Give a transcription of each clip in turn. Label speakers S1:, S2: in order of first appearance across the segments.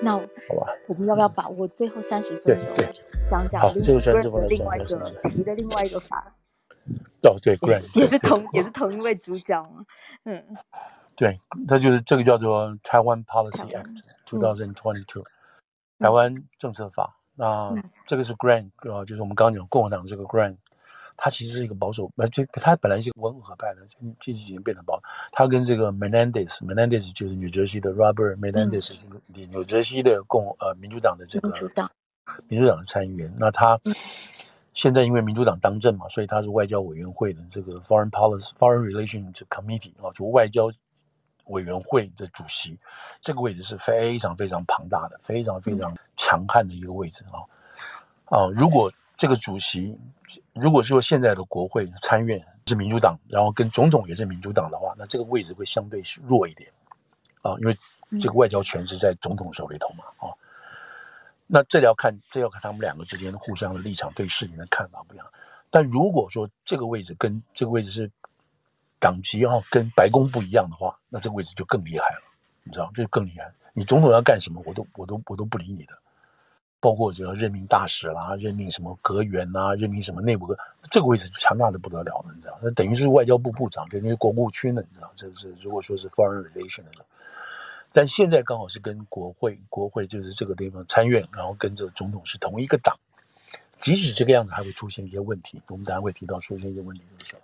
S1: 那
S2: 好吧，
S1: 我们要不要把握最后三十分钟讲讲另外一个提的另外一个法？
S2: 哦，对，Grant
S1: 也是同也是同一位主角嘛，嗯，
S2: 对，他就是这个叫做台湾 Policy Act 2022，台湾政策法。那这个是 Grant 啊，就是我们刚刚讲共和党这个 Grant。他其实是一个保守，呃，就他本来是温和派的，这几年变成保。他跟这个 Menendez，Menendez 就是纽泽西的 Robert Menendez，纽泽西的共呃民主党的这个民主党民主党的参议员。那他现在因为民主党当政嘛，所以他是外交委员会的这个 Foreign Policy Foreign Relations Committee 啊，就外交委员会的主席。这个位置是非常非常庞大的，非常非常强悍的一个位置啊啊！如果这个主席，如果说现在的国会参院是民主党，然后跟总统也是民主党的话，那这个位置会相对是弱一点，啊，因为这个外交权是在总统手里头嘛，啊，那这要看，这要看他们两个之间的互相的立场，对事情的看法不一样。但如果说这个位置跟这个位置是党籍啊，跟白宫不一样的话，那这个位置就更厉害了，你知道，这就更厉害。你总统要干什么，我都我都我都不理你的。包括这个任命大使啦，任命什么阁员呐，任命什么内部的，这个位置就强大的不得了了，你知道？那等于是外交部部长，等于是国务卿了，你知道？这是如果说是 foreign relation 的，但现在刚好是跟国会，国会就是这个地方参院，然后跟这个总统是同一个党，即使这个样子，还会出现一些问题。我们等下会提到出现一些问题，就是了。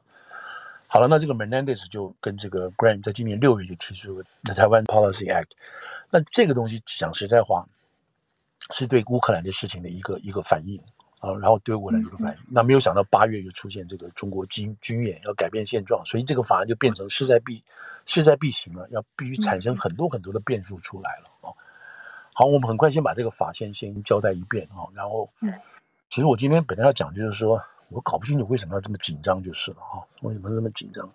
S2: 好了，那这个 Menendez 就跟这个 Grant 在今年六月就提出了台湾 Policy Act，那这个东西讲实在话。是对乌克兰的事情的一个一个反应啊，然后对乌克兰一个反应。那没有想到八月又出现这个中国军军演要改变现状，所以这个法案就变成势在必势在必行了，要必须产生很多很多的变数出来了啊。好，我们很快先把这个法先先交代一遍啊，然后，其实我今天本来要讲就是说我搞不清楚为什么要这么紧张就是了啊，为什么这么紧张？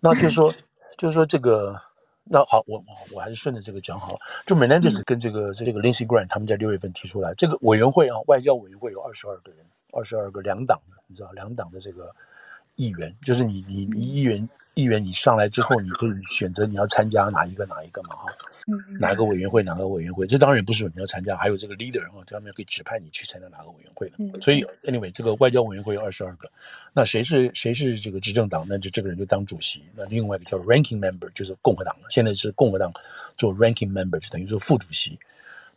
S2: 那就是说 就是说这个。那好，我我还是顺着这个讲好了。就 Menendez 跟这个、嗯、这个 Lindsey Graham 他们在六月份提出来这个委员会啊，外交委员会有二十二个人，二十二个两党的，你知道两党的这个议员，就是你你你议员议员你上来之后，你可以选择你要参加哪一个哪一个嘛哈。哪个委员会？哪个委员会？这当然也不是你要参加，还有这个 leader 啊，这方面可以指派你去参加哪个委员会的。所以 anyway，这个外交委员会有二十二个，那谁是谁是这个执政党？那就这个人就当主席。那另外一个叫 ranking member，就是共和党了，现在是共和党做 ranking member，就等于说副主席。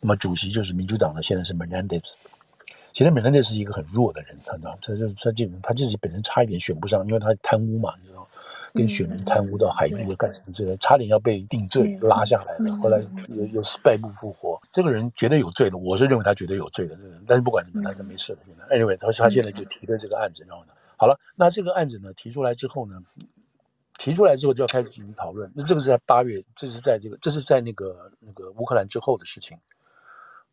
S2: 那么主席就是民主党的，现在是 Menendez。其实 Menendez 是一个很弱的人，他知道，他就他基本他自己本身差一点选不上，因为他贪污嘛，你知道。跟选民贪污到海地的干什么之类的，差点要被定罪拉下来了。后来又又是败部复活，这个人绝对有罪的。我是认为他绝对有罪的但是不管怎么，他就没事了。现在，anyway，他他现在就提了这个案子，然后呢，好了，那这个案子呢提出来之后呢，提出来之后就要开始进行讨论。那这个是在八月，这是在这个这是在那个那个乌克兰之后的事情，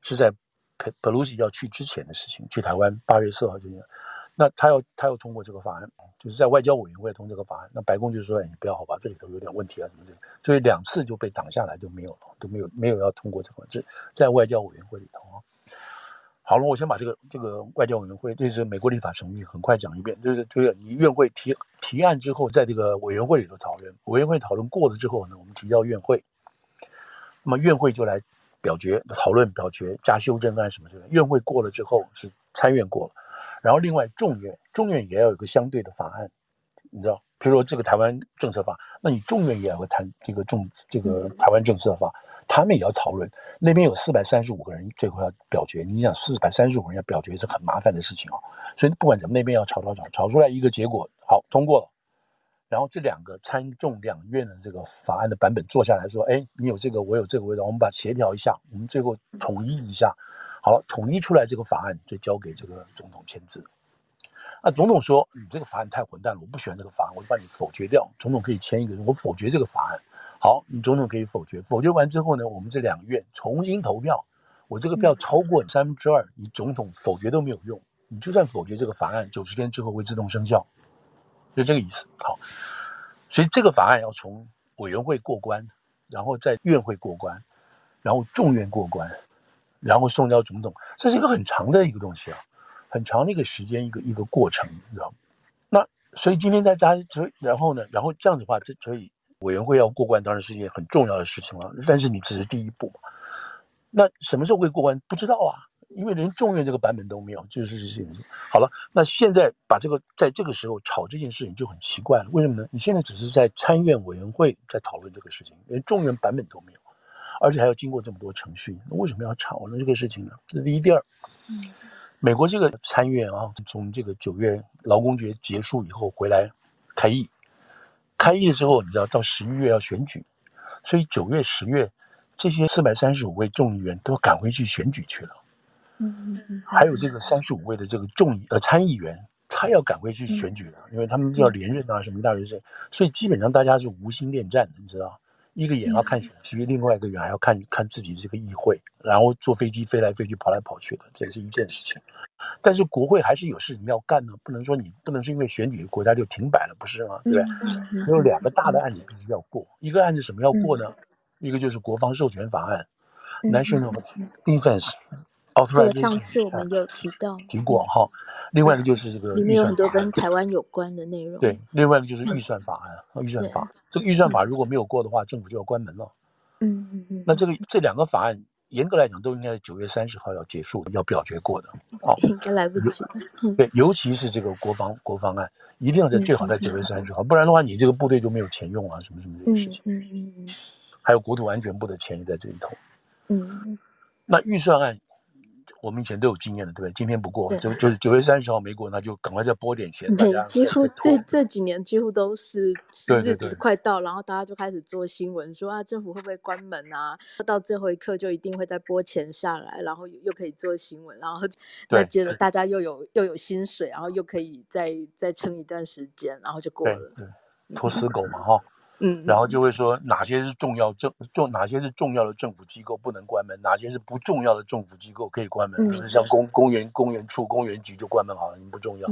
S2: 是在佩佩鲁西要去之前的事情，去台湾八月四号这天。那他要他要通过这个法案，就是在外交委员会通过这个法案。那白宫就说：“哎，你不要好吧，这里头有点问题啊，什么的。”所以两次就被挡下来，就没有了，都没有没有要通过这个，这在外交委员会里头啊。好了，我先把这个这个外交委员会，就是美国立法程序，很快讲一遍。就是就是你院会提提案之后，在这个委员会里头讨论，委员会讨论过了之后呢，我们提交院会，那么院会就来表决、讨论、表决加修正案什么之类。院会过了之后是参院过了。然后，另外众院，众院也要有个相对的法案，你知道，比如说这个台湾政策法，那你众院也要谈这个众这个台湾政策法，他们也要讨论。那边有四百三十五个人，最后要表决。你想，四百三十五个人要表决是很麻烦的事情哦。所以不管怎么，那边要吵吵吵，吵出来一个结果，好，通过了。然后这两个参众两院的这个法案的版本做下来说，哎，你有这个，我有这个味道，我们把协调一下，我们最后统一一下。好了，统一出来这个法案就交给这个总统签字。那总统说：“你这个法案太混蛋了，我不喜欢这个法案，我就把你否决掉。”总统可以签一个，我否决这个法案。好，你总统可以否决。否决完之后呢，我们这两院重新投票。我这个票超过三分之二，你总统否决都没有用。你就算否决这个法案，九十天之后会自动生效，就这个意思。好，所以这个法案要从委员会过关，然后在院会过关，然后众院过关。然后送交总统，这是一个很长的一个东西啊，很长的一个时间，一个一个过程，你知道吗？那所以今天在家，所以然后呢，然后这样的话，这所以委员会要过关，当然是一件很重要的事情了。但是你只是第一步嘛。那什么时候会过关？不知道啊，因为连众院这个版本都没有，就是这些。好了，那现在把这个在这个时候炒这件事情就很奇怪了，为什么呢？你现在只是在参院委员会在讨论这个事情，连众院版本都没有，而且还要经过这么多程序，那为什么要吵呢？这个事情呢？这是第一、第二。嗯，美国这个参院啊，从这个九月劳工节结束以后回来开议，开议的时候，你知道到十一月要选举，所以九月、十月。这些四百三十五位众议员都赶回去选举去了，嗯嗯嗯，还有这个三十五位的这个众议呃参议员，他要赶回去选举了，因为他们要连任啊什么一大学生，所以基本上大家是无心恋战的，你知道，一个眼要看选区，另外一个眼还要看看自己这个议会，然后坐飞机飞来飞去跑来跑去的，这也是一件事情。但是国会还是有事情要干呢，不能说你不能是因为选举国家就停摆了，不是吗？对不对？只有两个大的案子必须要过，一个案子什么要过呢？一个就是国防授权法案，National Defense Authorization。
S1: 上次我们有提到
S2: 挺广哈。另外一个就是这个，
S1: 里面有很多跟台湾有关的内容。对，
S2: 另外一个就是预算法案，预算法。这个预算法如果没有过的话，政府就要关门了。嗯嗯嗯。那这个这两个法案，严格来讲都应该是九月三十号要结束，要表决过的。哦，
S1: 应该来不及。
S2: 对，尤其是这个国防国防案，一定要在最好在九月三十号，不然的话，你这个部队就没有钱用啊，什么什么这个事情。嗯嗯嗯。还有国土安全部的钱也在这里头，嗯，那预算案我们以前都有经验的，对不对？今天不过，就就是九月三十号没过，那就赶快再拨点钱。
S1: 对，几乎这这几年几乎都是日子快到，然后大家就开始做新闻，说啊政府会不会关门啊？到最后一刻就一定会再拨钱下来，然后又可以做新闻，然后那接着大家又有又有薪水，然后又可以再再撑一段时间，然后就过了。
S2: 对，拖死狗嘛，哈。嗯，然后就会说哪些是重要政重哪些是重要的政府机构不能关门，哪些是不重要的政府机构可以关门，比如像公公园公园处、公园局就关门好了，你不重要。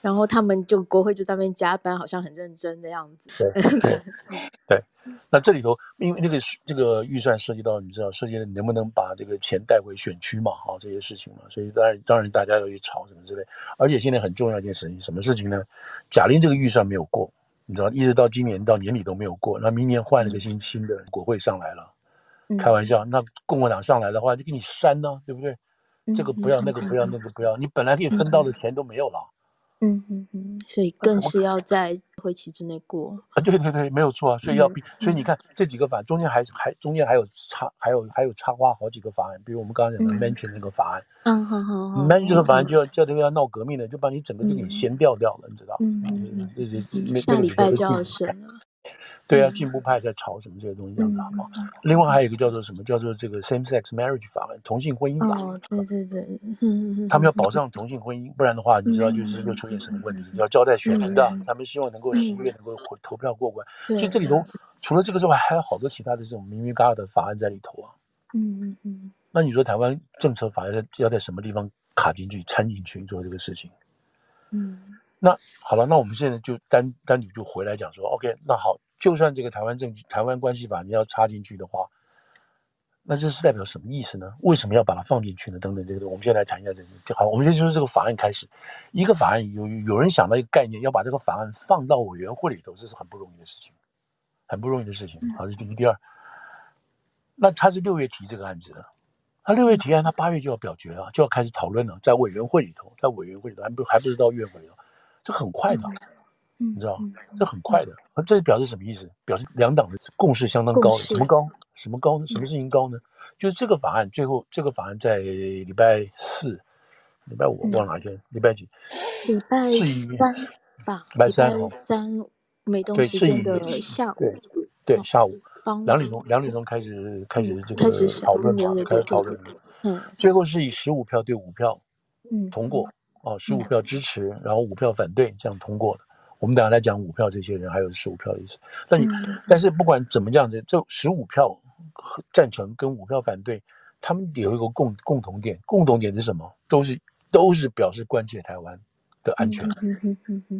S1: 然后他们就国会就在那边加班，好像很认真的样子。
S2: 对对 对，那这里头因为那个这个预算涉及到你知道涉及到你能不能把这个钱带回选区嘛，哈这些事情嘛，所以当然当然大家要去吵什么之类，而且现在很重要一件事情，什么事情呢？贾玲这个预算没有过。你知道，一直到今年到年底都没有过，那明年换了个新新的国会上来了，嗯、开玩笑，那共和党上来的话就给你删呢、啊，对不对？嗯、这个不要，那个不要，那个不要，你本来可以分到的钱都没有了。
S1: 嗯嗯嗯，所以更是要在会期之内过
S2: 啊！对对对，没有错啊！所以要比，所以你看这几个法案中间还还中间还有插还有还有插花好几个法案，比如我们刚刚讲的 mention 那个法案，嗯好好好，mention 这个法案就要叫这个要闹革命的，就把你整个就给掀掉掉了，你知道？嗯嗯嗯，
S1: 下礼拜就要审了。
S2: 对啊，进步派在吵什么这些东西这样子好吗？另外还有一个叫做什么？叫做这个 same-sex marriage 法案，同性婚姻法。
S1: 哦，对对对，
S2: 他们要保障同性婚姻，不然的话，你知道就是又出现什么问题？要交代选民的，他们希望能够十一月能够投票过关。所以这里头除了这个之外，还有好多其他的这种明明嘎嘎的法案在里头啊。嗯嗯嗯。那你说台湾政策法要在要在什么地方卡进去掺进去做这个事情？嗯。那好了，那我们现在就单单独就回来讲说，OK，那好。就算这个台湾政台湾关系法你要插进去的话，那这是代表什么意思呢？为什么要把它放进去呢？等等，这个我们先来谈一下这个。就好，我们先从这个法案开始。一个法案有有人想到一个概念，要把这个法案放到委员会里头，这是很不容易的事情，很不容易的事情。好，这是第一。第二，那他是六月提这个案子的，他六月提案，他八月就要表决了，就要开始讨论了，在委员会里头，在委员会里头还不还不是到院会了，这很快的。你知道，这很快的，这表示什么意思？表示两党的共识相当高。什么高？什么高呢？什么事情高呢？就是这个法案最后，这个法案在礼拜四、礼拜五忘了哪天？礼拜几？
S1: 礼拜三吧。礼拜三，三美东时间的下午。
S2: 对对，下午两点钟，两点钟开始开始这个讨论嘛，开始讨论。嗯，最后是以十五票对五票，嗯，通过。哦，十五票支持，然后五票反对，这样通过的。我们等下来讲五票这些人，还有十五票的意思。但你，嗯、但是不管怎么样，子这十五票赞成跟五票反对，他们有一个共共同点，共同点是什么？都是都是表示关切台湾的安全，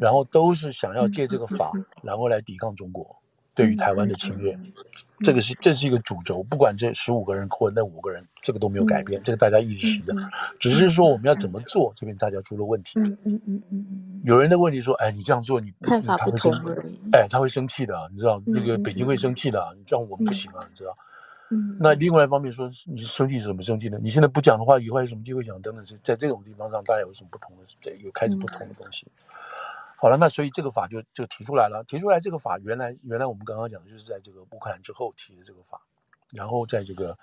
S2: 然后都是想要借这个法，然后来抵抗中国。对于台湾的侵略，嗯、这个是这是一个主轴，不管这十五个人或那五个人，这个都没有改变，嗯、这个大家一直的，嗯、只是说我们要怎么做，嗯、这边大家出了问题。嗯嗯嗯嗯、有人的问题说，哎，你这样做你
S1: 看法不同，
S2: 哎，他会生气的，你知道，那个北京会生气的，你这样我们不行啊，你知道。
S1: 嗯，
S2: 那另外一方面说，你生气是怎么生气呢？你现在不讲的话，以后还有什么机会讲？等等，是在这种地方上，大家有什么不同的？这有开始不同的东西。好了，那所以这个法就就提出来了。提出来这个法，原来原来我们刚刚讲的就是在这个乌克兰之后提的这个法，然后在这个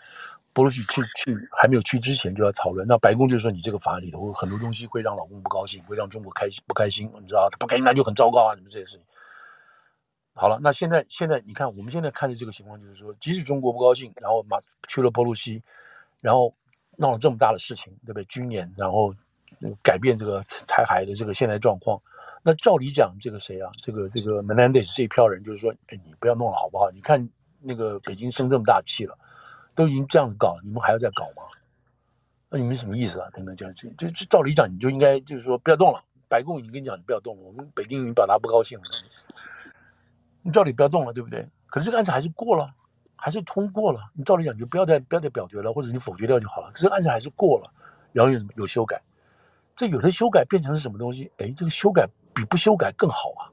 S2: 波罗西去去还没有去之前就要讨论。那白宫就说你这个法里头很多东西会让老公不高兴，会让中国开心不开心，你知道不开心那就很糟糕啊，什么这些事情。好了，那现在现在你看，我们现在看的这个情况就是说，即使中国不高兴，然后马去了波鲁西，然后闹了这么大的事情，对不对？军演，然后改变这个台海的这个现在状况，那照理讲，这个谁啊？这个这个 Menendez 这一票人就是说，哎，你不要弄了好不好？你看那个北京生这么大气了，都已经这样搞，你们还要再搞吗？那你们什么意思啊？等等这样子，就就照理讲，你就应该就是说不要动了。白宫已经跟你讲，你不要动了。我们北京已经表达不高兴了。你照理不要动了，对不对？可是这个案子还是过了，还是通过了。你照理讲，你就不要再不要再表决了，或者你否决掉就好了。可是案子还是过了，然后有有修改，这有的修改变成是什么东西？哎，这个修改比不修改更好啊，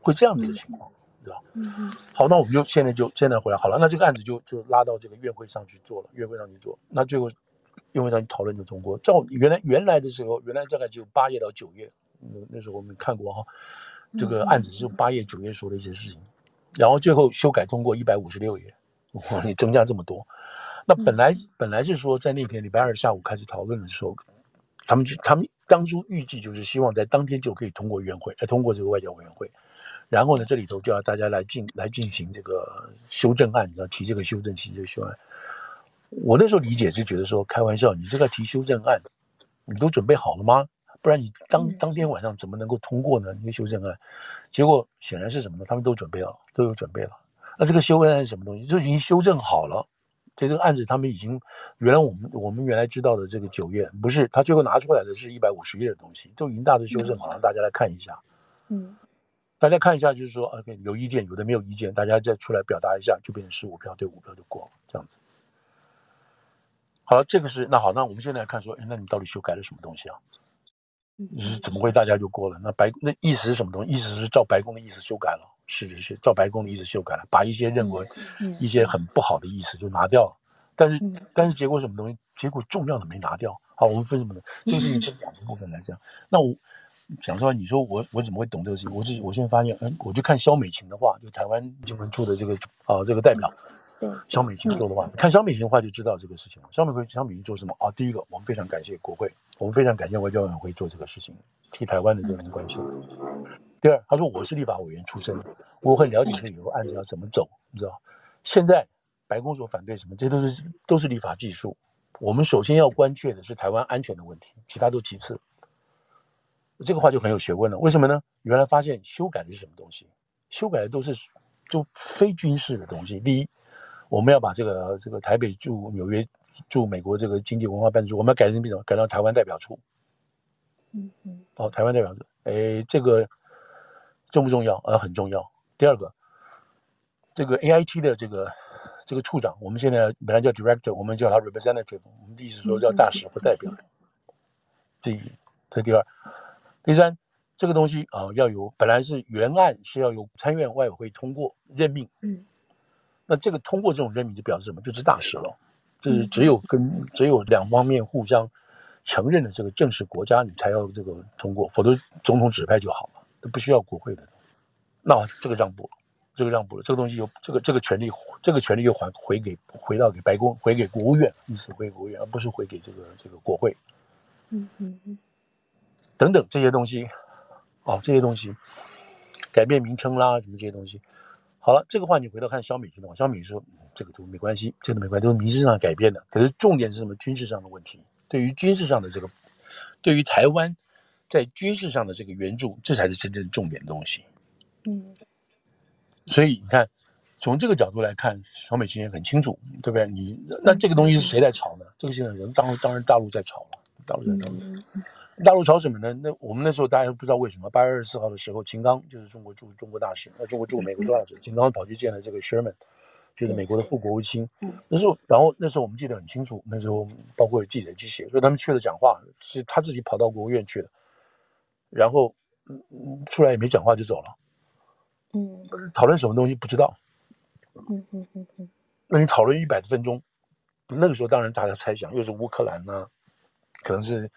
S2: 会这样子的情况，对吧？嗯。好，那我们就现在就现在回来好了。那这个案子就就拉到这个院会上去做了，院会上去做。那最后院会上去讨论就通过。照原来原来的时候，原来大概就八月到九月，那那时候我们看过哈。这个案子是八月、九月说的一些事情，然后最后修改通过一百五十六页，哇，你增加这么多。那本来本来是说在那天礼拜二下午开始讨论的时候，他们就他们当初预计就是希望在当天就可以通过院会，呃，通过这个外交委员会。然后呢，这里头就要大家来进来进行这个修正案，要提这个修正，提这个修正案。我那时候理解是觉得说，开玩笑，你这个提修正案，你都准备好了吗？不然你当当天晚上怎么能够通过呢？一个修正案，结果显然是什么呢？他们都准备了，都有准备了。那这个修正案是什么东西？就已经修正好了。这这个案子他们已经原来我们我们原来知道的这个九页不是，他最后拿出来的是一百五十页的东西，都已经大致修正好让，大家来看一下。嗯，大家看一下，就是说，OK，有意见，有的没有意见，大家再出来表达一下，就变成十五票对五票就过了，这样子。好了，这个是那好，那我们现在来看说，哎，那你到底修改了什么东西啊？你是怎么会大家就过了？那白那意思是什么东西？意思是照白宫的意思修改了，是是是，照白宫的意思修改了，把一些认为一些很不好的意思就拿掉了。但是但是结果什么东西？结果重要的没拿掉。好，我们分什么呢？这个事情分两个部分来讲。那我讲实话，你说我我怎么会懂这个事情？我是我现在发现，嗯，我就看肖美琴的话，就台湾新闻处的这个啊这个代表。肖美琴说的话，看肖美琴的话就知道这个事情了。肖美琴，肖美琴做什么啊？第一个，我们非常感谢国会，我们非常感谢外交委员会做这个事情，替台湾的人民关心。第二，他说我是立法委员出身，我很了解这以后案子要怎么走，你知道？现在白宫所反对什么，这都是都是立法技术。我们首先要关切的是台湾安全的问题，其他都其次。这个话就很有学问了。为什么呢？原来发现修改的是什么东西？修改的都是就非军事的东西。第一。我们要把这个这个台北驻纽约驻美国这个经济文化办事处，我们要改成什么？改到台湾代表处。嗯嗯。哦，台湾代表处，哎，这个重不重要？呃，很重要。第二个，这个 AIT 的这个这个处长，我们现在本来叫 Director，我们叫他 Representative，我们的意思说叫大使或代表。这一，这第二，第三，这个东西啊，要有本来是原案是要由参院外委会通过任命。嗯。那这个通过这种任命就表示什么？就是大使了，就是只有跟只有两方面互相承认的这个正式国家，你才要这个通过，否则总统指派就好了，不需要国会的。那这个让步，这个让步了，这个东西又这个这个权利，这个权利又还回给回到给白宫，回给国务院，意思回给国务院，而不是回给这个这个国会。嗯嗯嗯。等等这些东西，哦，这些东西改变名称啦，什么这些东西。好了，这个话你回头看萧美琴的话，萧美琴说、嗯、这个都没关系，这个没关系，都是民事上改变的。可是重点是什么？军事上的问题。对于军事上的这个，对于台湾在军事上的这个援助，这才是真正重点的东西。嗯。所以你看，从这个角度来看，小美今天很清楚，对不对？你那这个东西是谁在炒呢？这个现在人当当然大陆在炒了，大陆在炒。嗯大陆炒什么呢？那我们那时候大家都不知道为什么。八月二十四号的时候，秦刚就是中国驻中国大使，那中国驻美国大使，秦刚跑去见了这个 Sherman，就是美国的副国务卿。那时候，然后那时候我们记得很清楚，那时候包括有记者去写，说他们去了讲话，是他自己跑到国务院去的，然后嗯嗯出来也没讲话就走了。嗯，讨论什么东西不知道。嗯嗯嗯嗯。那你讨论一百分钟，那个时候当然大家猜想又是乌克兰呢、啊，可能是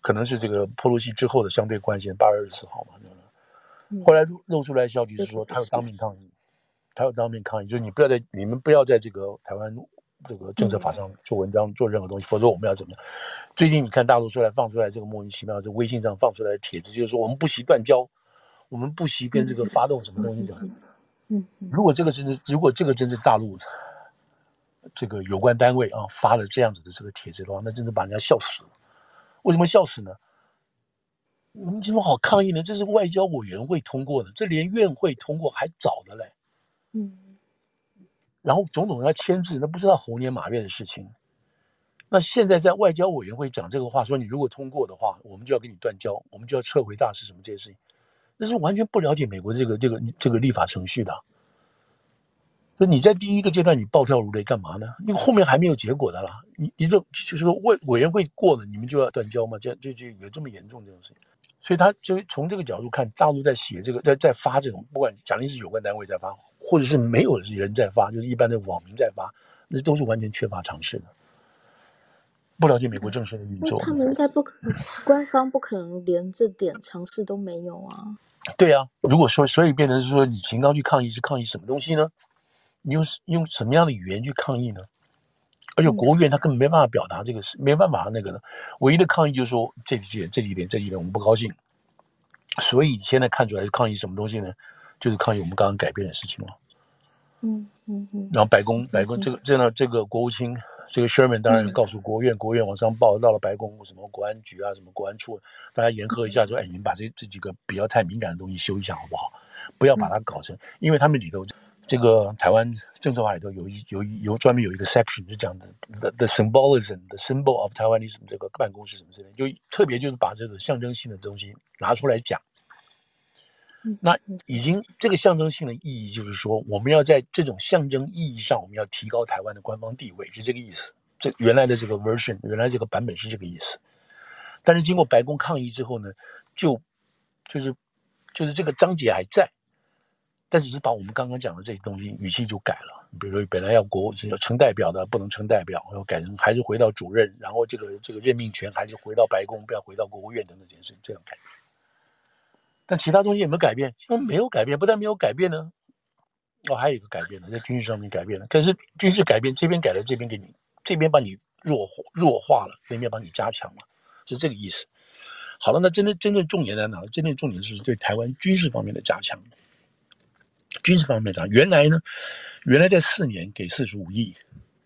S2: 可能是这个波罗西之后的相对关系，八月二十四号嘛。后来露出来消息是说，他要当面抗议，他要当面抗议，就是你不要在你们不要在这个台湾这个政策法上做文章做任何东西，否则我们要怎么样？最近你看大陆出来放出来这个莫名其妙，这微信上放出来的帖子，就是说我们不惜断交，我们不惜跟这个发动什么东西的。嗯，如果这个真是如果这个真是大陆这个有关单位啊发了这样子的这个帖子的话，那真的把人家笑死了。为什么笑死呢？你们怎么好抗议呢？这是外交委员会通过的，这连院会通过还早的嘞。嗯，然后总统要签字，那不知道猴年马月的事情。那现在在外交委员会讲这个话，说你如果通过的话，我们就要跟你断交，我们就要撤回大使什么这些事情，那是完全不了解美国这个这个这个立法程序的。所以你在第一个阶段你暴跳如雷干嘛呢？因为后面还没有结果的啦。你你这就是说委委员会过了，你们就要断交吗？这就就有这么严重这种事情。所以他就从这个角度看，大陆在写这个，在在发这种，不管讲的是有关单位在发，或者是没有人在发，就是一般的网民在发，那都是完全缺乏常识的，不了解美国政治的运作。
S1: 他们应该不可能，官方不可能连这点常识都没有啊。
S2: 对啊，如果说所以变成是说，你秦刚去抗议是抗议什么东西呢？你用用什么样的语言去抗议呢？而且国务院他根本没办法表达这个事，没办法那个的，唯一的抗议就是说这几点、这几点、这几点我们不高兴。所以现在看出来是抗议什么东西呢？就是抗议我们刚刚改变的事情了。嗯嗯嗯。然后白宫，白宫这个这样这个国务卿这个 Sherman 当然告诉国务院，国务院往上报到了白宫什么国安局啊，什么国安处，大家联合一下说，哎，你们把这这几个比较太敏感的东西修一下好不好？不要把它搞成，因为他们里头。这个台湾政策法里头有一有一有专门有一个 section 是讲的 the the symbolism，the symbol of Taiwanese 这个办公室什么之类，就特别就是把这个象征性的东西拿出来讲。那已经这个象征性的意义就是说，我们要在这种象征意义上，我们要提高台湾的官方地位，是这个意思。这原来的这个 version，原来这个版本是这个意思。但是经过白宫抗议之后呢，就就是就是这个章节还在。但只是把我们刚刚讲的这些东西语气就改了，比如说本来要国要称代表的，不能称代表，然后改成还是回到主任，然后这个这个任命权还是回到白宫，不要回到国务院等等这件事情，这样改变。但其他东西有没有改变？说没有改变，不但没有改变呢，哦，还有一个改变呢，在军事上面改变了。可是军事改变，这边改了，这边给你，这边把你弱弱化了，那边把你加强了，是这个意思。好了，那真的真正重点在哪？真正重点是对台湾军事方面的加强。军事方面的，原来呢，原来在四年给四十五亿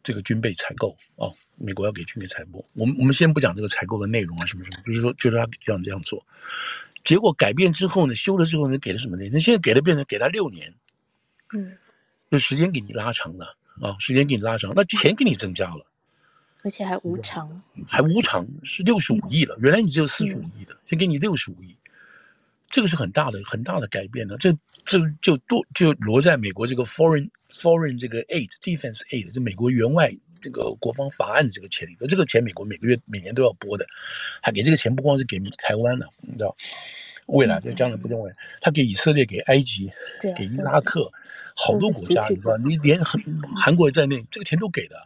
S2: 这个军备采购啊，美国要给军备采购。我们我们先不讲这个采购的内容啊，什么什么，就是说就是他这样这样做。结果改变之后呢，修了之后呢，给了什么呢？那现在给了变成给他六年，嗯，就时间给你拉长了啊，时间给你拉长，那钱给你增加了，
S1: 而且还无偿，
S2: 还无偿是六十五亿了。原来你只有四十五亿的，先给你六十五亿。这个是很大的很大的改变呢，这这就多就落在美国这个 foreign foreign 这个 aid defense aid 这美国援外这个国防法案的这个钱里头，这个钱美国每个月每年都要拨的，他给这个钱不光是给台湾了，你知道，未来就将来不认为他给以色列、给埃及、给伊拉克好多国家，你知道，你连韩韩国在内，这个钱都给的。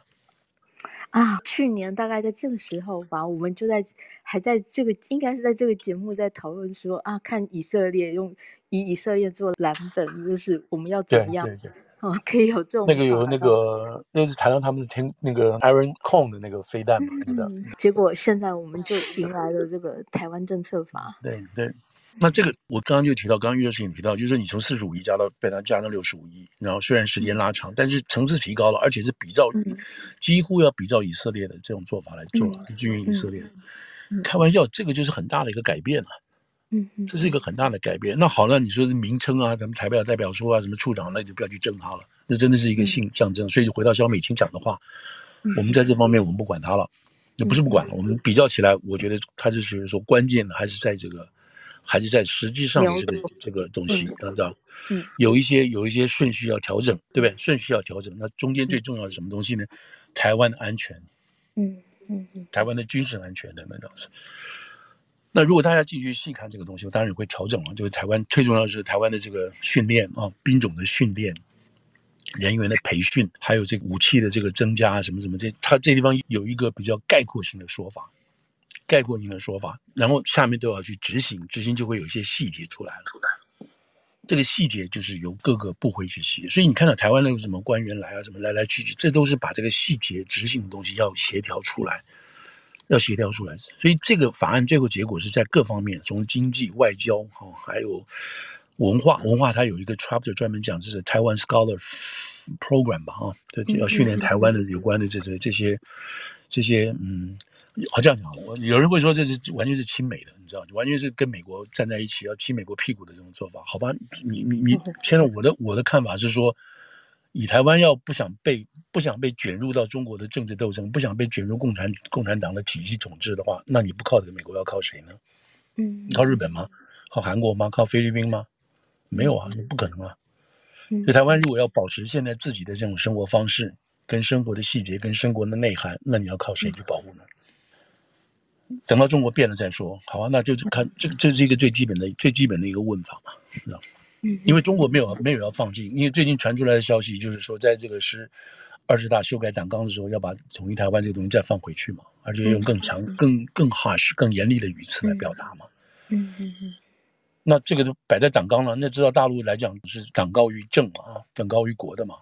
S1: 啊，去年大概在这个时候吧，我们就在还在这个应该是在这个节目在讨论说啊，看以色列用以以色列做蓝本，就是我们要怎么样对对对哦，可以有这种
S2: 那个有那个那是台湾他们的天那个 Iron Cone 的那个飞弹嘛，对的、嗯。
S1: 结果现在我们就迎来了这个台湾政策法，
S2: 对对。那这个我刚刚就提到，刚刚岳师也提到，就是你从四十五亿加到被他加到六十五亿，然后虽然时间拉长，但是层次提高了，而且是比照，几乎要比照以色列的这种做法来做了，均匀以色列。开玩笑，这个就是很大的一个改变了。嗯，这是一个很大的改变。那好了，你说的名称啊，咱们台北代表说啊，什么处长，那就不要去争他了，那真的是一个性象征。所以就回到肖美琴讲的话，我们在这方面我们不管他了，那不是不管了，我们比较起来，我觉得他就是说关键的还是在这个。还是在实际上这个这个东西，知道嗯，有一些有一些顺序要调整，对不对？顺序要调整，那中间最重要的是什么东西呢？台湾的安全，嗯嗯嗯，台湾的军事安全等等等。那如果大家进去细看这个东西，我当然也会调整了。就是台湾最重要的是台湾的这个训练啊，兵种的训练，人员的培训，还有这个武器的这个增加什么什么，这它这地方有一个比较概括性的说法，概括性的说法，然后下面都要去执行，执行就会有一些细节出来了。这个细节就是由各个部会去写，所以你看到台湾那个什么官员来啊，什么来来去去，这都是把这个细节执行的东西要协调出来，要协调出来。所以这个法案最后结果是在各方面，从经济、外交，哈，还有文化，文化它有一个 chapter 专门讲，就是 Taiwan Scholar Program 吧，哈，这要训练台湾的有关的这些这些这些，嗯。好这样讲，我有人会说这是完全是亲美的，你知道，完全是跟美国站在一起要亲美国屁股的这种做法，好吧？你你你，现在我的我的看法是说，以台湾要不想被不想被卷入到中国的政治斗争，不想被卷入共产共产党的体系统治的话，那你不靠这个美国要靠谁呢？嗯，靠日本吗？靠韩国吗？靠菲律宾吗？没有啊，你不可能啊。所以台湾如果要保持现在自己的这种生活方式、跟生活的细节、跟生活的内涵，那你要靠谁去保护呢？等到中国变了再说，好啊，那就看这这是一个最基本的最基本的一个问法嘛，知道？嗯，因为中国没有没有要放弃，因为最近传出来的消息就是说，在这个是二十大修改党纲的时候，要把统一台湾这个东西再放回去嘛，而且用更强、更更 harsh、更严厉的语词来表达嘛。嗯嗯嗯。那这个就摆在党纲了，那知道大陆来讲是党高于政嘛，啊，政高于国的嘛，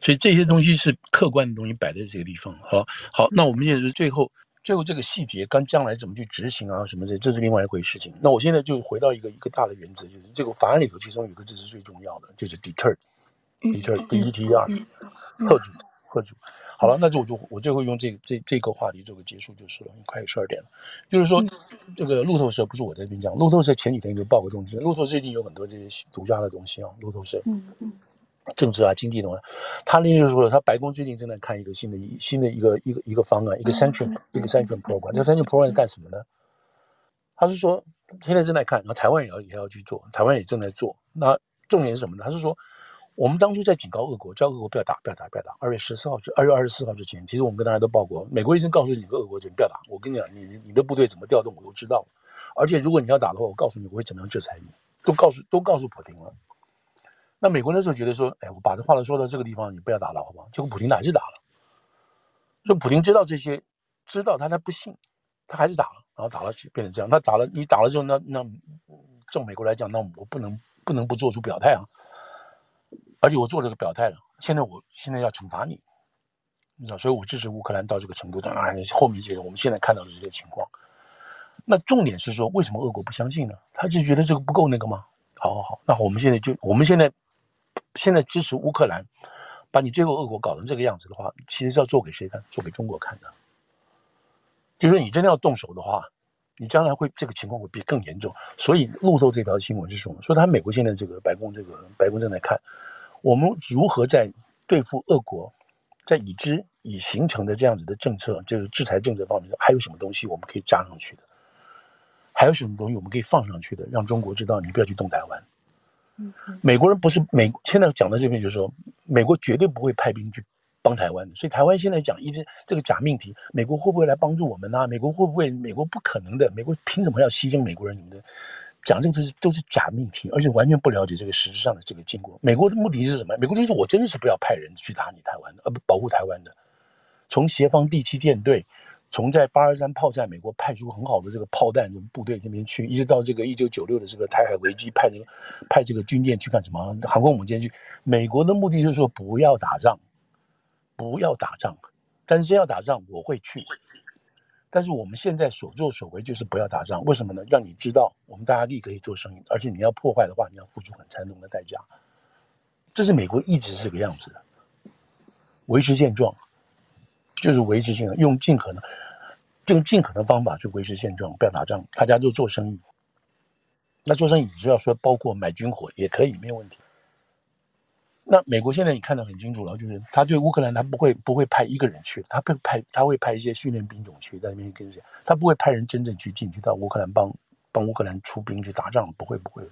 S2: 所以这些东西是客观的东西摆在这个地方。好，好，那我们现在是最后。最后这个细节，跟将来怎么去执行啊，什么的，这是另外一回事情。那我现在就回到一个一个大的原则，就是这个法案里头，其中有一个字是最重要的，就是 deter，deter，d e t e r，吓阻，吓阻。好了，那就我就我最后用这个这这个话题做个结束就是了，快十二点了。就是说，这个路透社不是我在这边讲，路透社前几天就报个东西，路透社最近有很多这些独家的东西啊，路透社。嗯嗯。政治啊，经济等等，他另外说了，他白宫最近正在看一个新的、新的一个一个一个方案，一个 Central 一个 Central Program。这 Central Program 干什么呢？他是说现在正在看，然后台湾也要也要去做，台湾也正在做。那重点是什么呢？他是说，我们当初在警告俄国，叫俄国不要打，不要打，不要打。二月十四号至二月二十四号之前，其实我们跟大家都报过，美国医生告诉你，个俄国人不要打。我跟你讲，你你的部队怎么调动，我都知道。而且如果你要打的话，我告诉你，我会怎么样制裁你，都告诉都告诉普京了。那美国那时候觉得说，哎，我把这话都说到这个地方，你不要打了，好不好？结果普京还是打了。说普京知道这些，知道他才不信，他还是打了，然后打了变成这样。他打了，你打了之后，那那，从美国来讲，那我不能不能不做出表态啊。而且我做这个表态了，现在我现在要惩罚你，你知道，所以我支持乌克兰到这个程度的啊。后面这个我们现在看到的这些情况，那重点是说，为什么俄国不相信呢？他就觉得这个不够那个吗？好好好，那我们现在就我们现在。现在支持乌克兰，把你最后俄国搞成这个样子的话，其实是要做给谁看？做给中国看的。就是说你真的要动手的话，你将来会这个情况会比更严重。所以路透这条新闻是什么？说他美国现在这个白宫这个白宫正在看，我们如何在对付俄国，在已知已形成的这样子的政策，就是制裁政策方面，还有什么东西我们可以加上去的？还有什么东西我们可以放上去的，让中国知道你不要去动台湾。美国人不是美，现在讲到这边就是说，美国绝对不会派兵去帮台湾的。所以台湾现在讲一直这个假命题，美国会不会来帮助我们呢、美国会不会？美国不可能的，美国凭什么要牺牲美国人？你们的讲这个都是都是假命题，而且完全不了解这个实质上的这个经过。美国的目的是什么？美国就是我真的是不要派人去打你台湾的，呃保护台湾的。从协防第七舰队。从在八二三炮战，美国派出很好的这个炮弹部队那边去，一直到这个一九九六的这个台海危机，派这个派这个军舰去干什么？航空母舰去。美国的目的就是说不要打仗，不要打仗。但是真要打仗，我会去。但是我们现在所作所为就是不要打仗，为什么呢？让你知道我们大家立刻可以做生意，而且你要破坏的话，你要付出很惨重的代价。这是美国一直是这个样子的，维持现状。就是维持现状，用尽可能，用尽可能方法去维持现状，不要打仗，大家都做生意。那做生意，只要说包括买军火也可以，没有问题。那美国现在你看得很清楚了，就是他对乌克兰，他不会不会派一个人去，他会派他会派一些训练兵种去在那边跟着，他不会派人真正去进去到乌克兰帮帮乌克兰出兵去打仗，不会不会。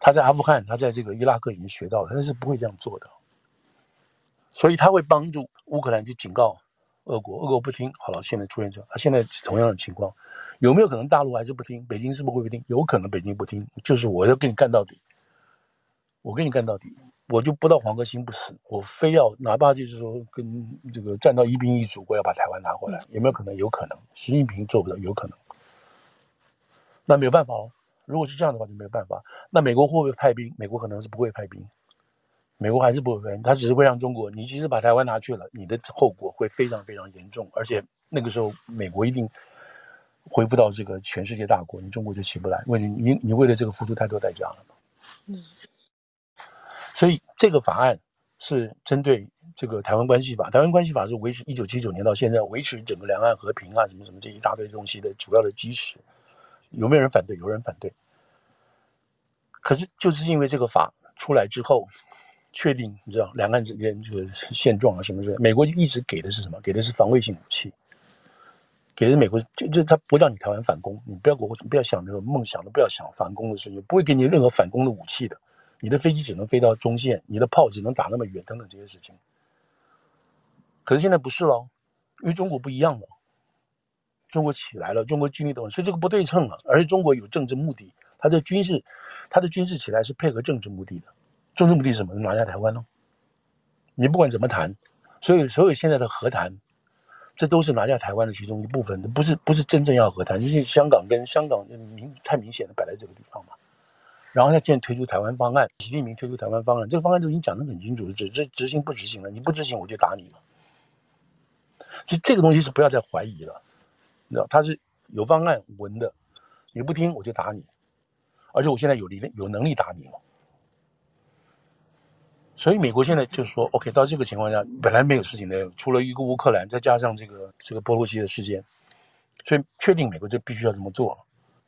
S2: 他在阿富汗，他在这个伊拉克已经学到了，他是不会这样做的。所以他会帮助乌克兰去警告俄国，俄国不听，好了，现在出现这，他现在同样的情况，有没有可能大陆还是不听？北京是不是会不听？有可能北京不听，就是我要跟你干到底，我跟你干到底，我就不到黄河心不死，我非要哪怕就是说跟这个战到一兵一卒，我要把台湾拿回来，有没有可能？有可能。习近平做不到，有可能。那没有办法哦。如果是这样的话，就没有办法。那美国会不会派兵？美国可能是不会派兵。美国还是不会派兵，他只是会让中国，你其实把台湾拿去了，你的后果会非常非常严重，而且那个时候美国一定恢复到这个全世界大国，你中国就起不来，因为你你你为了这个付出太多代价了嘛。嗯。所以这个法案是针对这个台湾关系法，台湾关系法是维持一九七九年到现在维持整个两岸和平啊，什么什么这一大堆东西的主要的基石。有没有人反对？有人反对。可是就是因为这个法出来之后，确定你知道两岸之间这个现状啊什么之类，美国就一直给的是什么？给的是防卫性武器，给的美国就就他不让你台湾反攻，你不要给我不要想那个梦想都，不要想反攻的事情，不会给你任何反攻的武器的。你的飞机只能飞到中线，你的炮只能打那么远，等等这些事情。可是现在不是了，因为中国不一样了，中国起来了，中国军力都很，所以这个不对称了。而且中国有政治目的，它的军事，它的军事起来是配合政治目的的。政治目的是什么？拿下台湾呢？你不管怎么谈，所以所有现在的和谈，这都是拿下台湾的其中一部分，不是不是真正要和谈。就是香港跟香港明太明显的摆在这个地方嘛。然后他现在推出台湾方案，习近平推出台湾方案，这个方案都已经讲得很清楚，只是执行不执行了。你不执行，我就打你嘛。其实这个东西是不要再怀疑了，你知道，他是有方案文的，你不听我就打你，而且我现在有力有能力打你嘛。所以美国现在就是说，OK，到这个情况下，本来没有事情的，除了一个乌克兰，再加上这个这个波罗西的事件，所以确定美国就必须要这么做，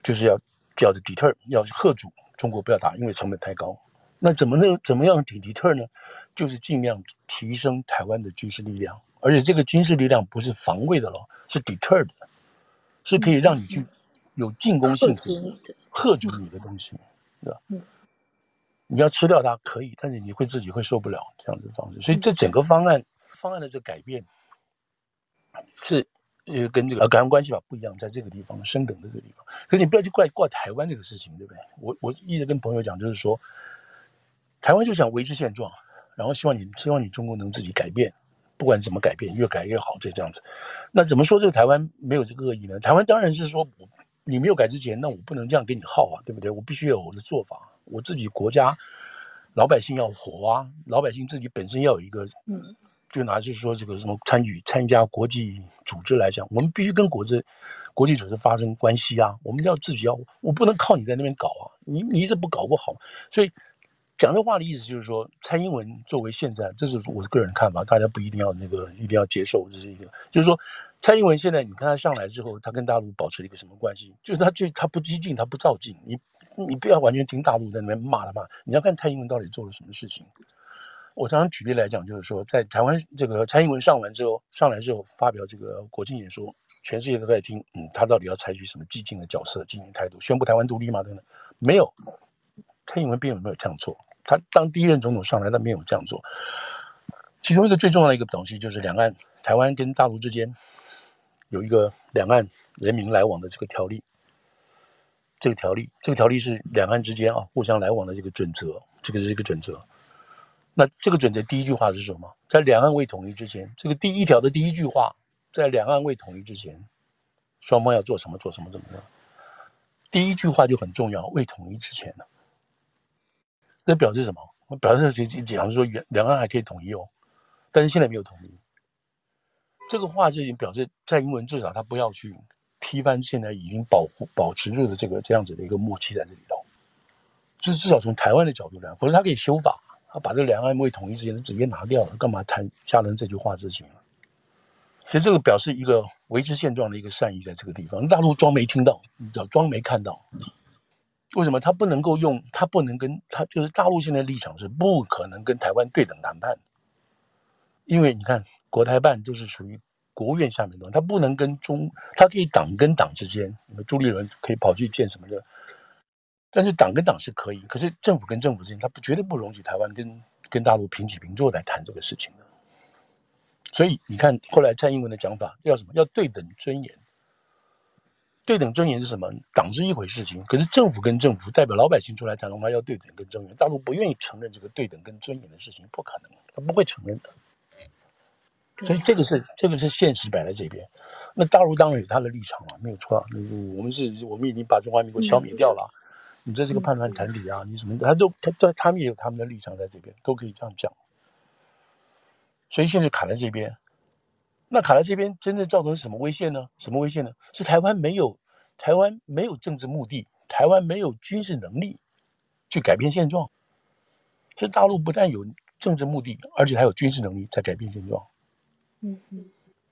S2: 就是要叫做 deter，要吓阻。中国不要打，因为成本太高。那怎么能怎么样抵 deter 呢？就是尽量提升台湾的军事力量，而且这个军事力量不是防卫的咯，是 deter 的，是可以让你去有进攻性质的，吓阻你的东西，对吧？你要吃掉它可以，但是你会自己会受不了这样的方式。所以这整个方案方案的这改变是。呃，跟这个呃，港关系法不一样，在这个地方升等的这个地方，可是你不要去怪怪台湾这个事情，对不对？我我一直跟朋友讲，就是说，台湾就想维持现状，然后希望你希望你中国能自己改变，不管怎么改变，越改越好，就这样子。那怎么说这个台湾没有这个恶意呢？台湾当然是说，你没有改之前，那我不能这样给你耗啊，对不对？我必须有我的做法，我自己国家。老百姓要活啊！老百姓自己本身要有一个，嗯，就拿就是说这个什么参与参加国际组织来讲，我们必须跟国际国际组织发生关系啊！我们要自己要，我不能靠你在那边搞啊！你你一直不搞不好。所以讲这话的意思就是说，蔡英文作为现在，这是我的个人看法，大家不一定要那个一定要接受，这是一个，就是说蔡英文现在你看他上来之后，他跟大陆保持了一个什么关系？就是他就他不激进，他不照进，你。你不要完全听大陆在那边骂他骂，你要看蔡英文到底做了什么事情。我常常举例来讲，就是说，在台湾这个蔡英文上完之后，上来之后发表这个国庆演说，全世界都在听，嗯，他到底要采取什么激进的角色、激进态度，宣布台湾独立吗？等等，没有。蔡英文并没有这样做，他当第一任总统上来，他没有这样做。其中一个最重要的一个东西，就是两岸台湾跟大陆之间有一个两岸人民来往的这个条例。这个条例，这个条例是两岸之间啊互相来往的这个准则，这个是一个准则。那这个准则第一句话是什么？在两岸未统一之前，这个第一条的第一句话，在两岸未统一之前，双方要做什么做什么怎么样？第一句话就很重要，未统一之前呢，这表示什么？表示就就好像说两两岸还可以统一哦，但是现在没有统一。这个话就已经表示蔡英文至少他不要去。踢翻现在已经保护保持住的这个这样子的一个默契在这里头，就至少从台湾的角度来，否则他可以修法，他把这两岸未统一之前直接拿掉了，干嘛谈下人这句话之前？其实这个表示一个维持现状的一个善意，在这个地方，大陆装没听到，装没看到。为什么他不能够用？他不能跟他就是大陆现在立场是不可能跟台湾对等谈判，因为你看国台办就是属于。国务院下面的，他不能跟中，他可以党跟党之间，朱立伦可以跑去见什么的，但是党跟党是可以，可是政府跟政府之间，他不绝对不容许台湾跟跟大陆平起平坐来谈这个事情的。所以你看，后来蔡英文的讲法要什么？要对等尊严。对等尊严是什么？党是一回事情，可是政府跟政府代表老百姓出来谈的话，要对等跟尊严。大陆不愿意承认这个对等跟尊严的事情，不可能，他不会承认的。所以这个是这个是现实摆在这边。那大陆当然有他的立场了，没有错。我们是，我们已经把中华民国消灭掉了。你这是个叛乱团体啊，你什么？他都他他他们也有他们的立场在这边，都可以这样讲。所以现在卡在这边。那卡在这边，真正造成什么危险呢？什么危险呢？是台湾没有，台湾没有政治目的，台湾没有军事能力去改变现状。这大陆不但有政治目的，而且还有军事能力在改变现状。嗯嗯，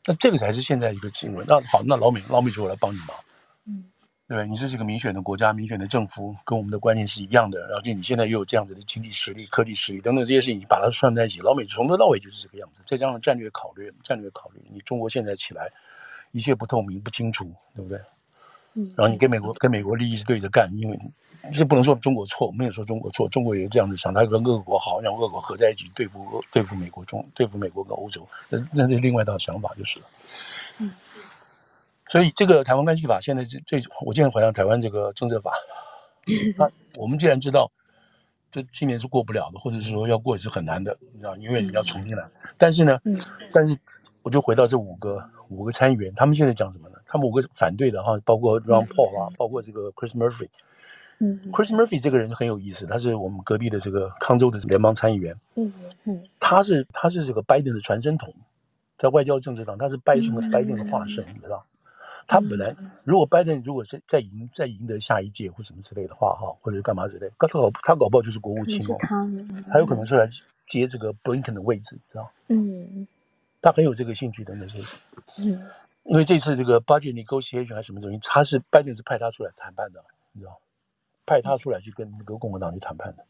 S2: 那这个才是现在一个新闻。那好，那老美，老美说我来帮你忙。嗯。对，你是这个民选的国家，民选的政府，跟我们的观念是一样的。然后你现在又有这样子的经济实力、科技实力等等这些事情，你把它算在一起，老美从头到尾就是这个样子。再加上战略考虑，战略考虑，你中国现在起来，一切不透明、不清楚，对不对？嗯。然后你跟美国跟美国利益是对着干，因为这不能说中国错，没有说中国错，中国也有这样子想，他跟俄国好，让俄国合在一起对付对付美国中对付美国跟欧洲，那那是另外一套想法就是了。嗯。所以这个台湾关系法现在最最，我现在好像台湾这个政策法，那我们既然知道，这今年是过不了的，或者是说要过也是很难的，你知道，因为你要重新来。但是呢，但是我就回到这五个五个参议员，他们现在讲什么呢？他们五个反对的哈，包括 Ron Paul 啊，包括这个 Chris Murphy。嗯，Chris Murphy 这个人很有意思，他是我们隔壁的这个康州的联邦参议员。嗯嗯，他是他是这个拜登的传声筒，在外交政治上他是拜什么拜登的化身，你知道。他本来，如果拜登如果再再赢再赢得下一届或什么之类的话，哈，或者是干嘛之类，他搞他搞不好就是国务卿哦，他有可能是来接这个布林肯的位置，知道？嗯，他很有这个兴趣的那些，嗯，因为这次这个 budget negotiation 还是什么东西，他是拜登是派他出来谈判的，你知道？派他出来去跟那个共和党去谈判的，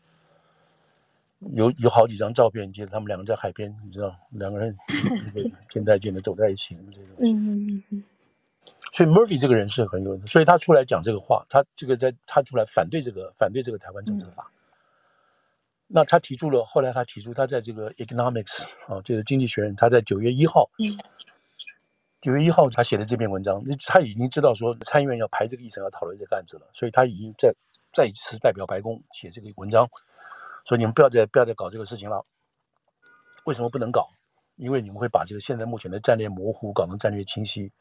S2: 有有好几张照片，记得他们两个在海边，你知道，两个人 这个肩带肩的走在一起，这些东西。嗯嗯嗯。所以 Murphy 这个人是很有，所以他出来讲这个话，他这个在他出来反对这个反对这个台湾政策法。嗯、那他提出了，后来他提出他在这个 Economics 啊，这个经济学人，他在九月一号，九、嗯、月一号他写的这篇文章，他已经知道说参议院要排这个议程要讨论这个案子了，所以他已经在再一次代表白宫写这个文章，说你们不要再不要再搞这个事情了。为什么不能搞？因为你们会把这个现在目前的战略模糊搞成战略清晰。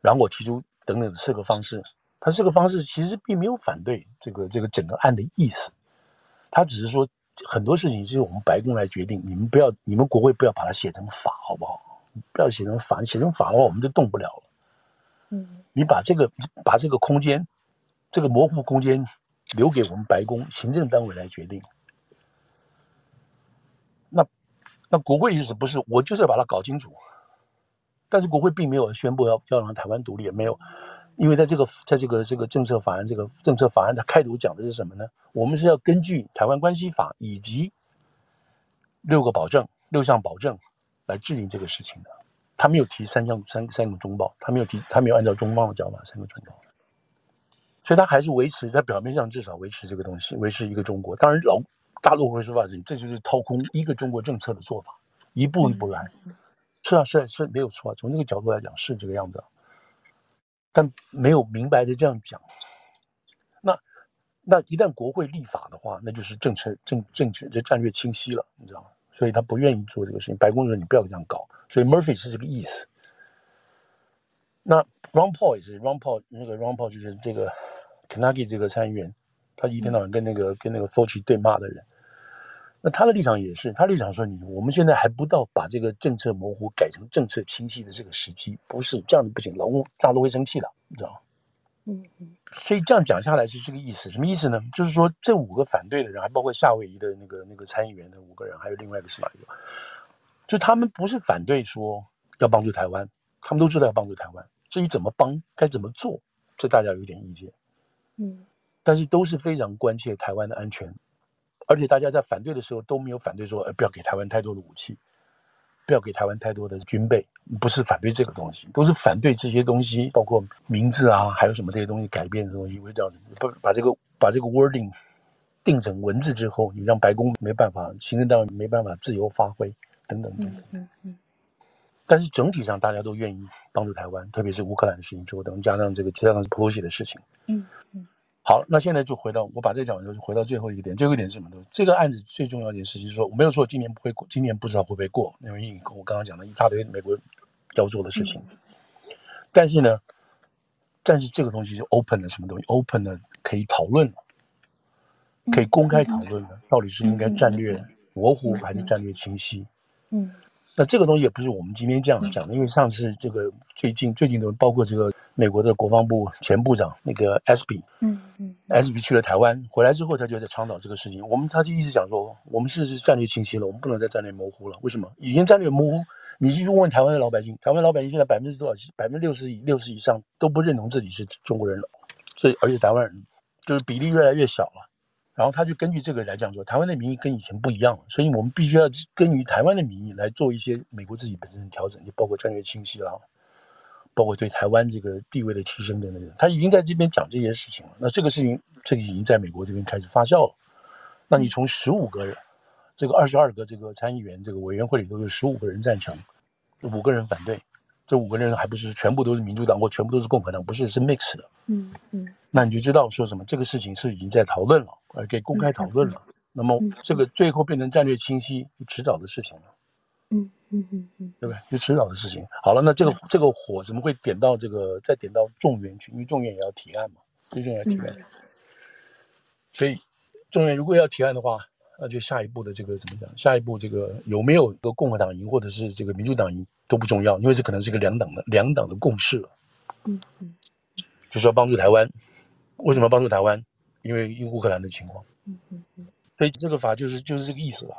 S2: 然后我提出等等四个方式，他这个方式其实并没有反对这个这个整个案的意思，他只是说很多事情是由我们白宫来决定，你们不要，你们国会不要把它写成法，好不好？不要写成法，写成法的话我们就动不了了。嗯，你把这个把这个空间，这个模糊空间留给我们白宫行政单位来决定。那那国会意思不是我就是要把它搞清楚。但是国会并没有宣布要要让台湾独立，也没有，因为在这个在这个这个政策法案这个政策法案的开头讲的是什么呢？我们是要根据台湾关系法以及六个保证六项保证来制定这个事情的。他没有提三项三三个中报，他没有提他没有按照中方的讲法三个中报，所以他还是维持在表面上至少维持这个东西，维持一个中国。当然老大陆会说法是，这就是掏空一个中国政策的做法，一步一步来。嗯是啊，是啊，是没有错。啊从这个角度来讲，是这个样子，但没有明白的这样讲。那那一旦国会立法的话，那就是政策政政权这战略清晰了，你知道吗？所以他不愿意做这个事情。白宫说你不要这样搞，所以 Murphy 是这个意思。那 Ron Paul 也是 Ron Paul，那个 Ron Paul 就是这个 Kentucky 这个参议员，他一天到晚跟那个跟那个 Fauci 对骂的人。那他的立场也是，他立场说你，我们现在还不到把这个政策模糊改成政策清晰的这个时机，不是这样子不行，老公大陆会生气的，你知道吗？嗯嗯。所以这样讲下来是这个意思，什么意思呢？就是说这五个反对的人，还包括夏威夷的那个那个参议员的五个人，还有另外一个是哪一个？就他们不是反对说要帮助台湾，他们都知道要帮助台湾，至于怎么帮，该怎么做，这大家有一点意见。嗯。但是都是非常关切台湾的安全。而且大家在反对的时候都没有反对说，呃，不要给台湾太多的武器，不要给台湾太多的军备，不是反对这个东西，都是反对这些东西，包括名字啊，还有什么这些东西改变的东西，会这样把把这个把这个 wording 定成文字之后，你让白宫没办法，行政单位没办法自由发挥，等等等等。嗯嗯嗯。但是整体上大家都愿意帮助台湾，特别是乌克兰的事情之后，等加上这个加上波西的事情。
S1: 嗯嗯。
S2: 好，那现在就回到我把这讲完之后，就回到最后一个点。最后一点是什么呢？这个案子最重要的一件事情是说，我没有说今年不会过，今年不知道会不会过，因为我刚刚讲了一大堆美国要做的事情。嗯、但是呢，但是这个东西是 open 的，什么东西 open 的可以讨论，可以公开讨论的，到底是应该战略模糊还是战略清晰？嗯。那这个东西也不是我们今天这样讲的，因为上次这个最近最近的，包括这个美国的国防部前部长那个 Espy，嗯嗯，Espy 去了台湾，回来之后他就在倡导这个事情。我们他就一直讲说，我们是是战略清晰了，我们不能再战略模糊了。为什么？以前战略模糊，你去问问台湾的老百姓，台湾老百姓现在百分之多少？百分之六十以六十以上都不认同自己是中国人了，所以而且台湾人就是比例越来越小了。然后他就根据这个来讲说，台湾的民意跟以前不一样了，所以我们必须要根据台湾的民意来做一些美国自己本身的调整，就包括战略清晰啦，包括对台湾这个地位的提升等等。他已经在这边讲这些事情了。那这个事情，这个已经在美国这边开始发酵了。那你从十五个人，这个二十二个这个参议员这个委员会里头有十五个人赞成，五个人反对。这五个人还不是全部都是民主党或全部都是共和党，不是，是 mix 的。嗯嗯，那你就知道说什么，这个事情是已经在讨论了，而且公开讨论了。嗯、那么这个最后变成战略清晰，就迟早的事情了。嗯嗯嗯嗯，对不对？就迟早的事情。好了，那这个这个火怎么会点到这个再点到众院去？因为众院也要提案嘛，最重要提案。嗯、所以众院如果要提案的话。那就下一步的这个怎么讲？下一步这个有没有一个共和党赢，或者是这个民主党赢都不重要，因为这可能是一个两党的两党的共识了。嗯嗯，就是要帮助台湾。为什么要帮助台湾？因为因乌克兰的情况。嗯嗯嗯。所以这个法就是就是这个意思吧。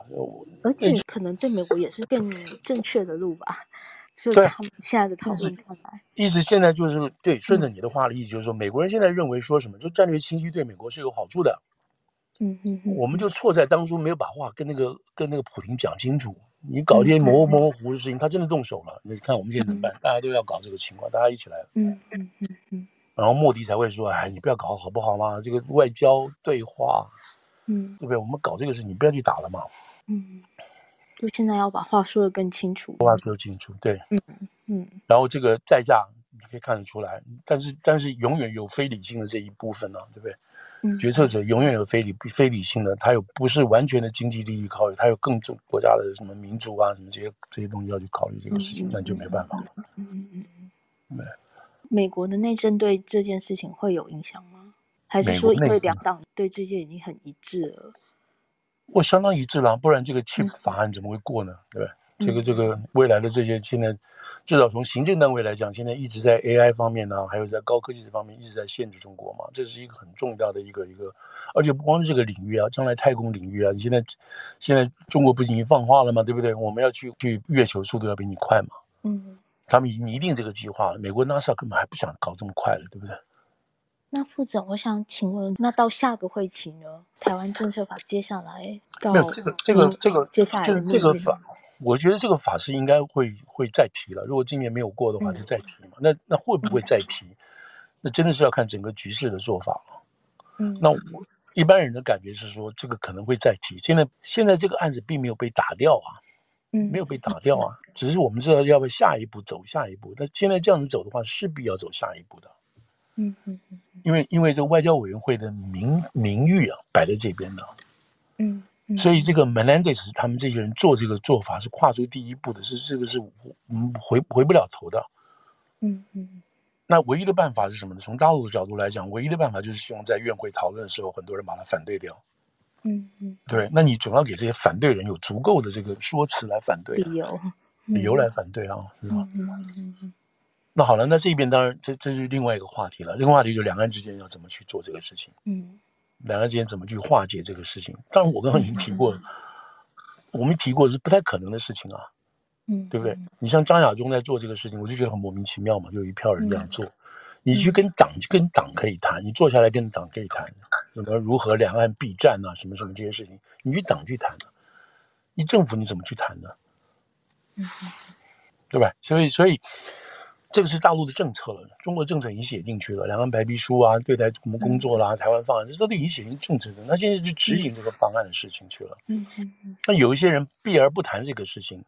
S1: 而且可能对美国也是更正确的路吧。就他们现在的讨论看来，
S2: 意思现在就是对，顺着你的话的意思就是说，美国人现在认为说什么？就战略清晰对美国是有好处的。嗯嗯，我们就错在当初没有把话跟那个跟那个普京讲清楚。你搞这些模模糊的事情，他真的动手了。你看我们现在怎么办？大家都要搞这个情况，大家一起来。嗯嗯嗯嗯。然后莫迪才会说：“哎，你不要搞好不好吗？这个外交对话，嗯，对不对？我们搞这个事，你不要去打了嘛。”嗯，
S1: 就现在要把话说的更清楚。
S2: 话说清楚，对。嗯嗯。然后这个代价你可以看得出来，但是但是永远有非理性的这一部分呢，对不对？决策者永远有非理非理性的，他有不是完全的经济利益考虑，他有更重国家的什么民族啊什么这些这些东西要去考虑这个事情，那就没办法了。嗯嗯嗯嗯。对。
S1: 美国的内政对这件事情会有影响吗？还是说因为两党对这些已经很一致了？
S2: 我相当一致了，不然这个 Chip 法案怎么会过呢？对不对？这个这个未来的这些现在。至少从行政单位来讲，现在一直在 AI 方面呢、啊，还有在高科技这方面一直在限制中国嘛，这是一个很重大的一个一个，而且不光是这个领域啊，将来太空领域啊，你现在现在中国不仅已经放话了嘛？对不对？我们要去去月球速度要比你快嘛，嗯，他们已经拟定这个计划了，美国 NASA 根本还不想搞这么快了，对不对？
S1: 那副总，我想请问，那到下个会期呢？台湾政策法接下来到
S2: 没有这个这个这个
S1: 接下来
S2: 这个法。我觉得这个法是应该会会再提了。如果今年没有过的话，就再提嘛。嗯、那那会不会再提？嗯、那真的是要看整个局势的做法了。嗯，那我一般人的感觉是说，这个可能会再提。现在现在这个案子并没有被打掉啊，嗯，没有被打掉啊，嗯、只是我们知道要不要下一步走下一步。那现在这样子走的话，势必要走下一步的。嗯嗯嗯，因为因为这个外交委员会的名名誉啊摆在这边的。嗯。所以这个 Melendez 他们这些人做这个做法是跨出第一步的，是这个是嗯回回不了头的。嗯嗯。那唯一的办法是什么呢？从大陆的角度来讲，唯一的办法就是希望在院会讨论的时候，很多人把它反对掉。嗯嗯。对，那你总要给这些反对人有足够的这个说辞来反对，理由，理由来反对啊，是吧？嗯嗯嗯。那好了，那这边当然这这是另外一个话题了。另外话题就是两岸之间要怎么去做这个事情。嗯。两岸之间怎么去化解这个事情？当然，我刚刚已经提过了，我们提过是不太可能的事情啊，嗯，对不对？你像张亚中在做这个事情，我就觉得很莫名其妙嘛，就有一票人这样做。你去跟党跟党可以谈，你坐下来跟党可以谈，什么如何两岸避战啊，什么什么这些事情，你去党去谈，你政府你怎么去谈呢？嗯，对吧？所以，所以。这个是大陆的政策了，中国政策已经写进去了，两岸白皮书啊，对待什么工作啦，嗯、台湾方案，这都已经写进政策的。那现在就执行这个方案的事情去了。嗯嗯嗯。那有一些人避而不谈这个事情，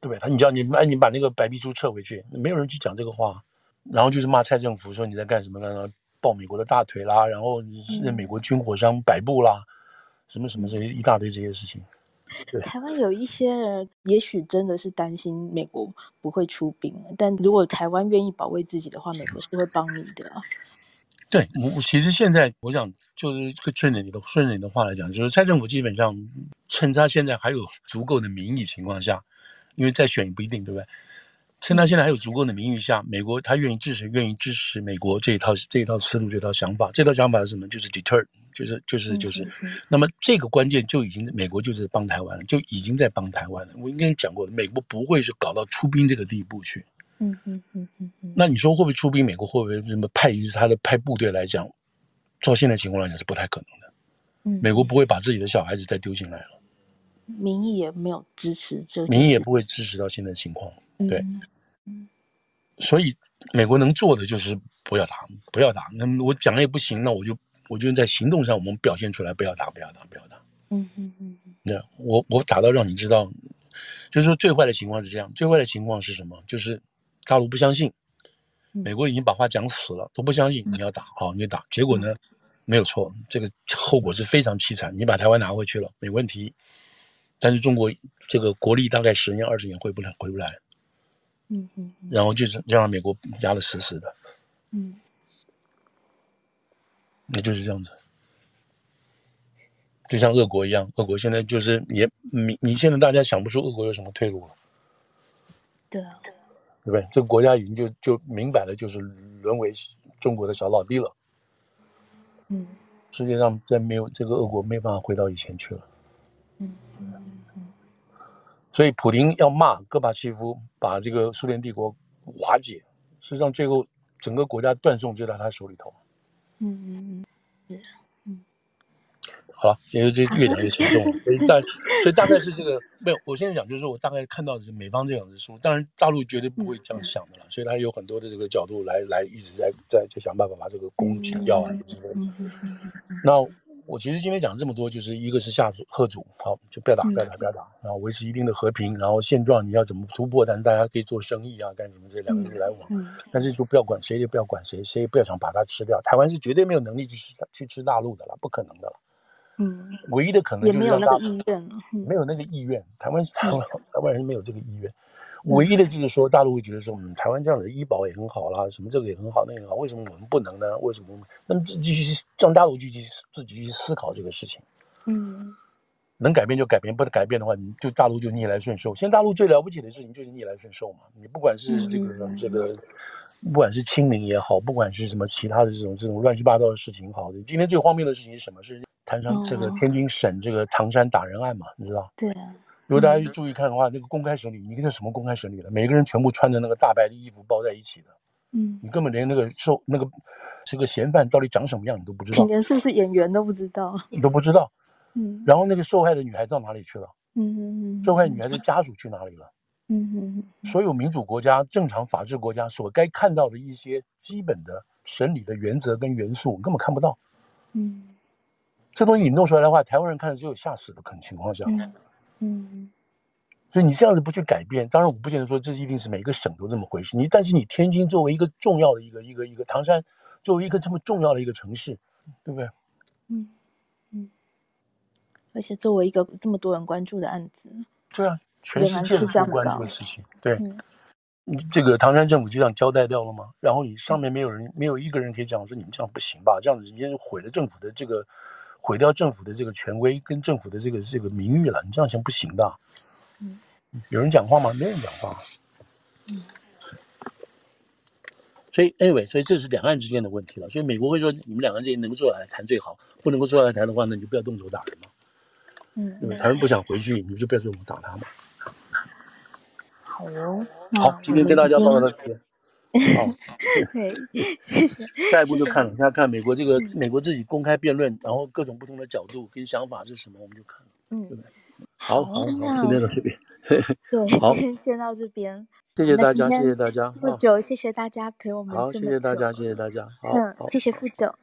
S2: 对不对？他你叫你哎，你把那个白皮书撤回去，没有人去讲这个话，然后就是骂蔡政府说你在干什么呢，抱美国的大腿啦，然后任美国军火商摆布啦，什么什么这些一大堆这些事情。对，
S1: 台湾有一些人也许真的是担心美国不会出兵，但如果台湾愿意保卫自己的话，美国是会帮你的。
S2: 对，我其实现在我想就是顺着你的顺着你的话来讲，就是蔡政府基本上趁他现在还有足够的民意情况下，因为再选也不一定，对不对？趁他现在还有足够的名誉下，美国他愿意支持，愿意支持美国这一套这一套思路，这套想法，这套想法是什么？就是 deter。就是就是就是，那么这个关键就已经美国就是帮台湾了，就已经在帮台湾了。我应该讲过的，美国不会是搞到出兵这个地步去。嗯嗯嗯嗯嗯。那你说会不会出兵？美国会不会什么派一他的派部队来讲？照现在情况来讲是不太可能的。嗯，美国不会把自己的小孩子再丢进来了。
S1: 民意也没有支持这，
S2: 民意也不会支持到现在情况。对。嗯。嗯所以，美国能做的就是不要打，不要打。那么我讲了也不行，那我就我就在行动上我们表现出来，不要打，不要打，不要打。嗯嗯嗯。那我我打到让你知道，就是说最坏的情况是这样，最坏的情况是什么？就是大陆不相信，美国已经把话讲死了，都不相信你要打，好，你打。结果呢，没有错，这个后果是非常凄惨。你把台湾拿回去了，没问题，但是中国这个国力大概十年二十年回不来，回不来。嗯哼，然后就是就让美国压得死死的，嗯，那就是这样子，就像俄国一样，俄国现在就是也你你现在大家想不出俄国有什么退路了，
S1: 对啊，
S2: 对不对？这个国家已经就就明摆了，就是沦为中国的小老弟了，嗯，世界上再没有这个俄国没办法回到以前去了，嗯嗯。所以，普京要骂戈巴契夫，把这个苏联帝国瓦解，实际上最后整个国家断送就在他手里头。嗯嗯嗯，是，嗯。好了，因为这越讲越沉重，所以大所以大概是这个没有。我现在讲就是我大概看到的是美方这样的书，当然大陆绝对不会这样想的了，所以他有很多的这个角度来来一直在在在想办法把这个攻击要啊之类的。那。我其实今天讲这么多，就是一个是下贺主，好，就不要打，不要打，不要打，然后维持一定的和平，然后现状你要怎么突破？但是大家可以做生意啊，干什么？这两个人来往，嗯嗯、但是就不要管谁，也不要管谁，谁也不要想把它吃掉。台湾是绝对没有能力去吃去吃大陆的了，不可能的了。嗯，唯一的可能就是让大陆
S1: 没有那个意愿，嗯、
S2: 没有那个意愿。台湾台湾台湾人没有这个意愿。唯一的就是说，大陆会觉得说，嗯，台湾这样的医保也很好啦，什么这个也很好，那个好，为什么我们不能呢？为什么？那么继续让大陆继续自己去思考这个事情。嗯，能改变就改变，不能改变的话，你就大陆就逆来顺受。现在大陆最了不起的事情就是逆来顺受嘛。你不管是这个、嗯、这个，不管是清零也好，不管是什么其他的这种这种乱七八糟的事情好，今天最荒谬的事情是什么？是唐山这个天津省这个唐山打人案嘛？你知道？对啊。如果大家去注意看的话，那个公开审理，你看这什么公开审理了？每个人全部穿着那个大白的衣服包在一起的，嗯，你根本连那个受那个这个嫌犯到底长什么样你都不知道，
S1: 你连是不是演员都不知道，
S2: 你都不知道，嗯。然后那个受害的女孩到哪里去了？嗯嗯嗯。受害女孩的家属去哪里了？嗯嗯嗯。所有民主国家、正常法治国家所该看到的一些基本的审理的原则跟元素，根本看不到。嗯。这东西你弄出来的话，台湾人看了只有吓死的可能情况下。嗯嗯，所以你这样子不去改变，当然我不见得说这一定是每个省都这么回事。你但是你天津作为一个重要的一个一个一个唐山作为一个这么重要的一个城市，对不对？嗯嗯，
S1: 而且作为一个这么多人关注的案子，
S2: 对啊，全世界都关注的事情，对，你这个唐山政府就这样交代掉了吗？然后你上面没有人，没有一个人可以讲说你们这样不行吧？这样子已经毁了政府的这个。毁掉政府的这个权威跟政府的这个这个名誉了，你这样行不行的？嗯，有人讲话吗？没人讲话。嗯，所以 anyway，所以这是两岸之间的问题了。所以美国会说，你们两岸之间能够坐下来谈最好，不能够坐下来谈的话，那你就不要动手打人嘛。嗯，对吧？台湾不想回去，你就不要动手打他嘛。
S1: 好哦。
S2: 好，今天跟大家报到这边。好，对，谢谢。下一步就看了，大家看美国这个美国自己公开辩论，然后各种不同的角度跟想法是什么，我们就看了，嗯，对不对？好，好，好，今天到这边，
S1: 对，好，先先到这边，
S2: 谢谢大家，谢谢大家，
S1: 副总，谢谢大家陪我们，
S2: 好，谢谢大家，谢谢大家，好，
S1: 嗯，谢谢副总。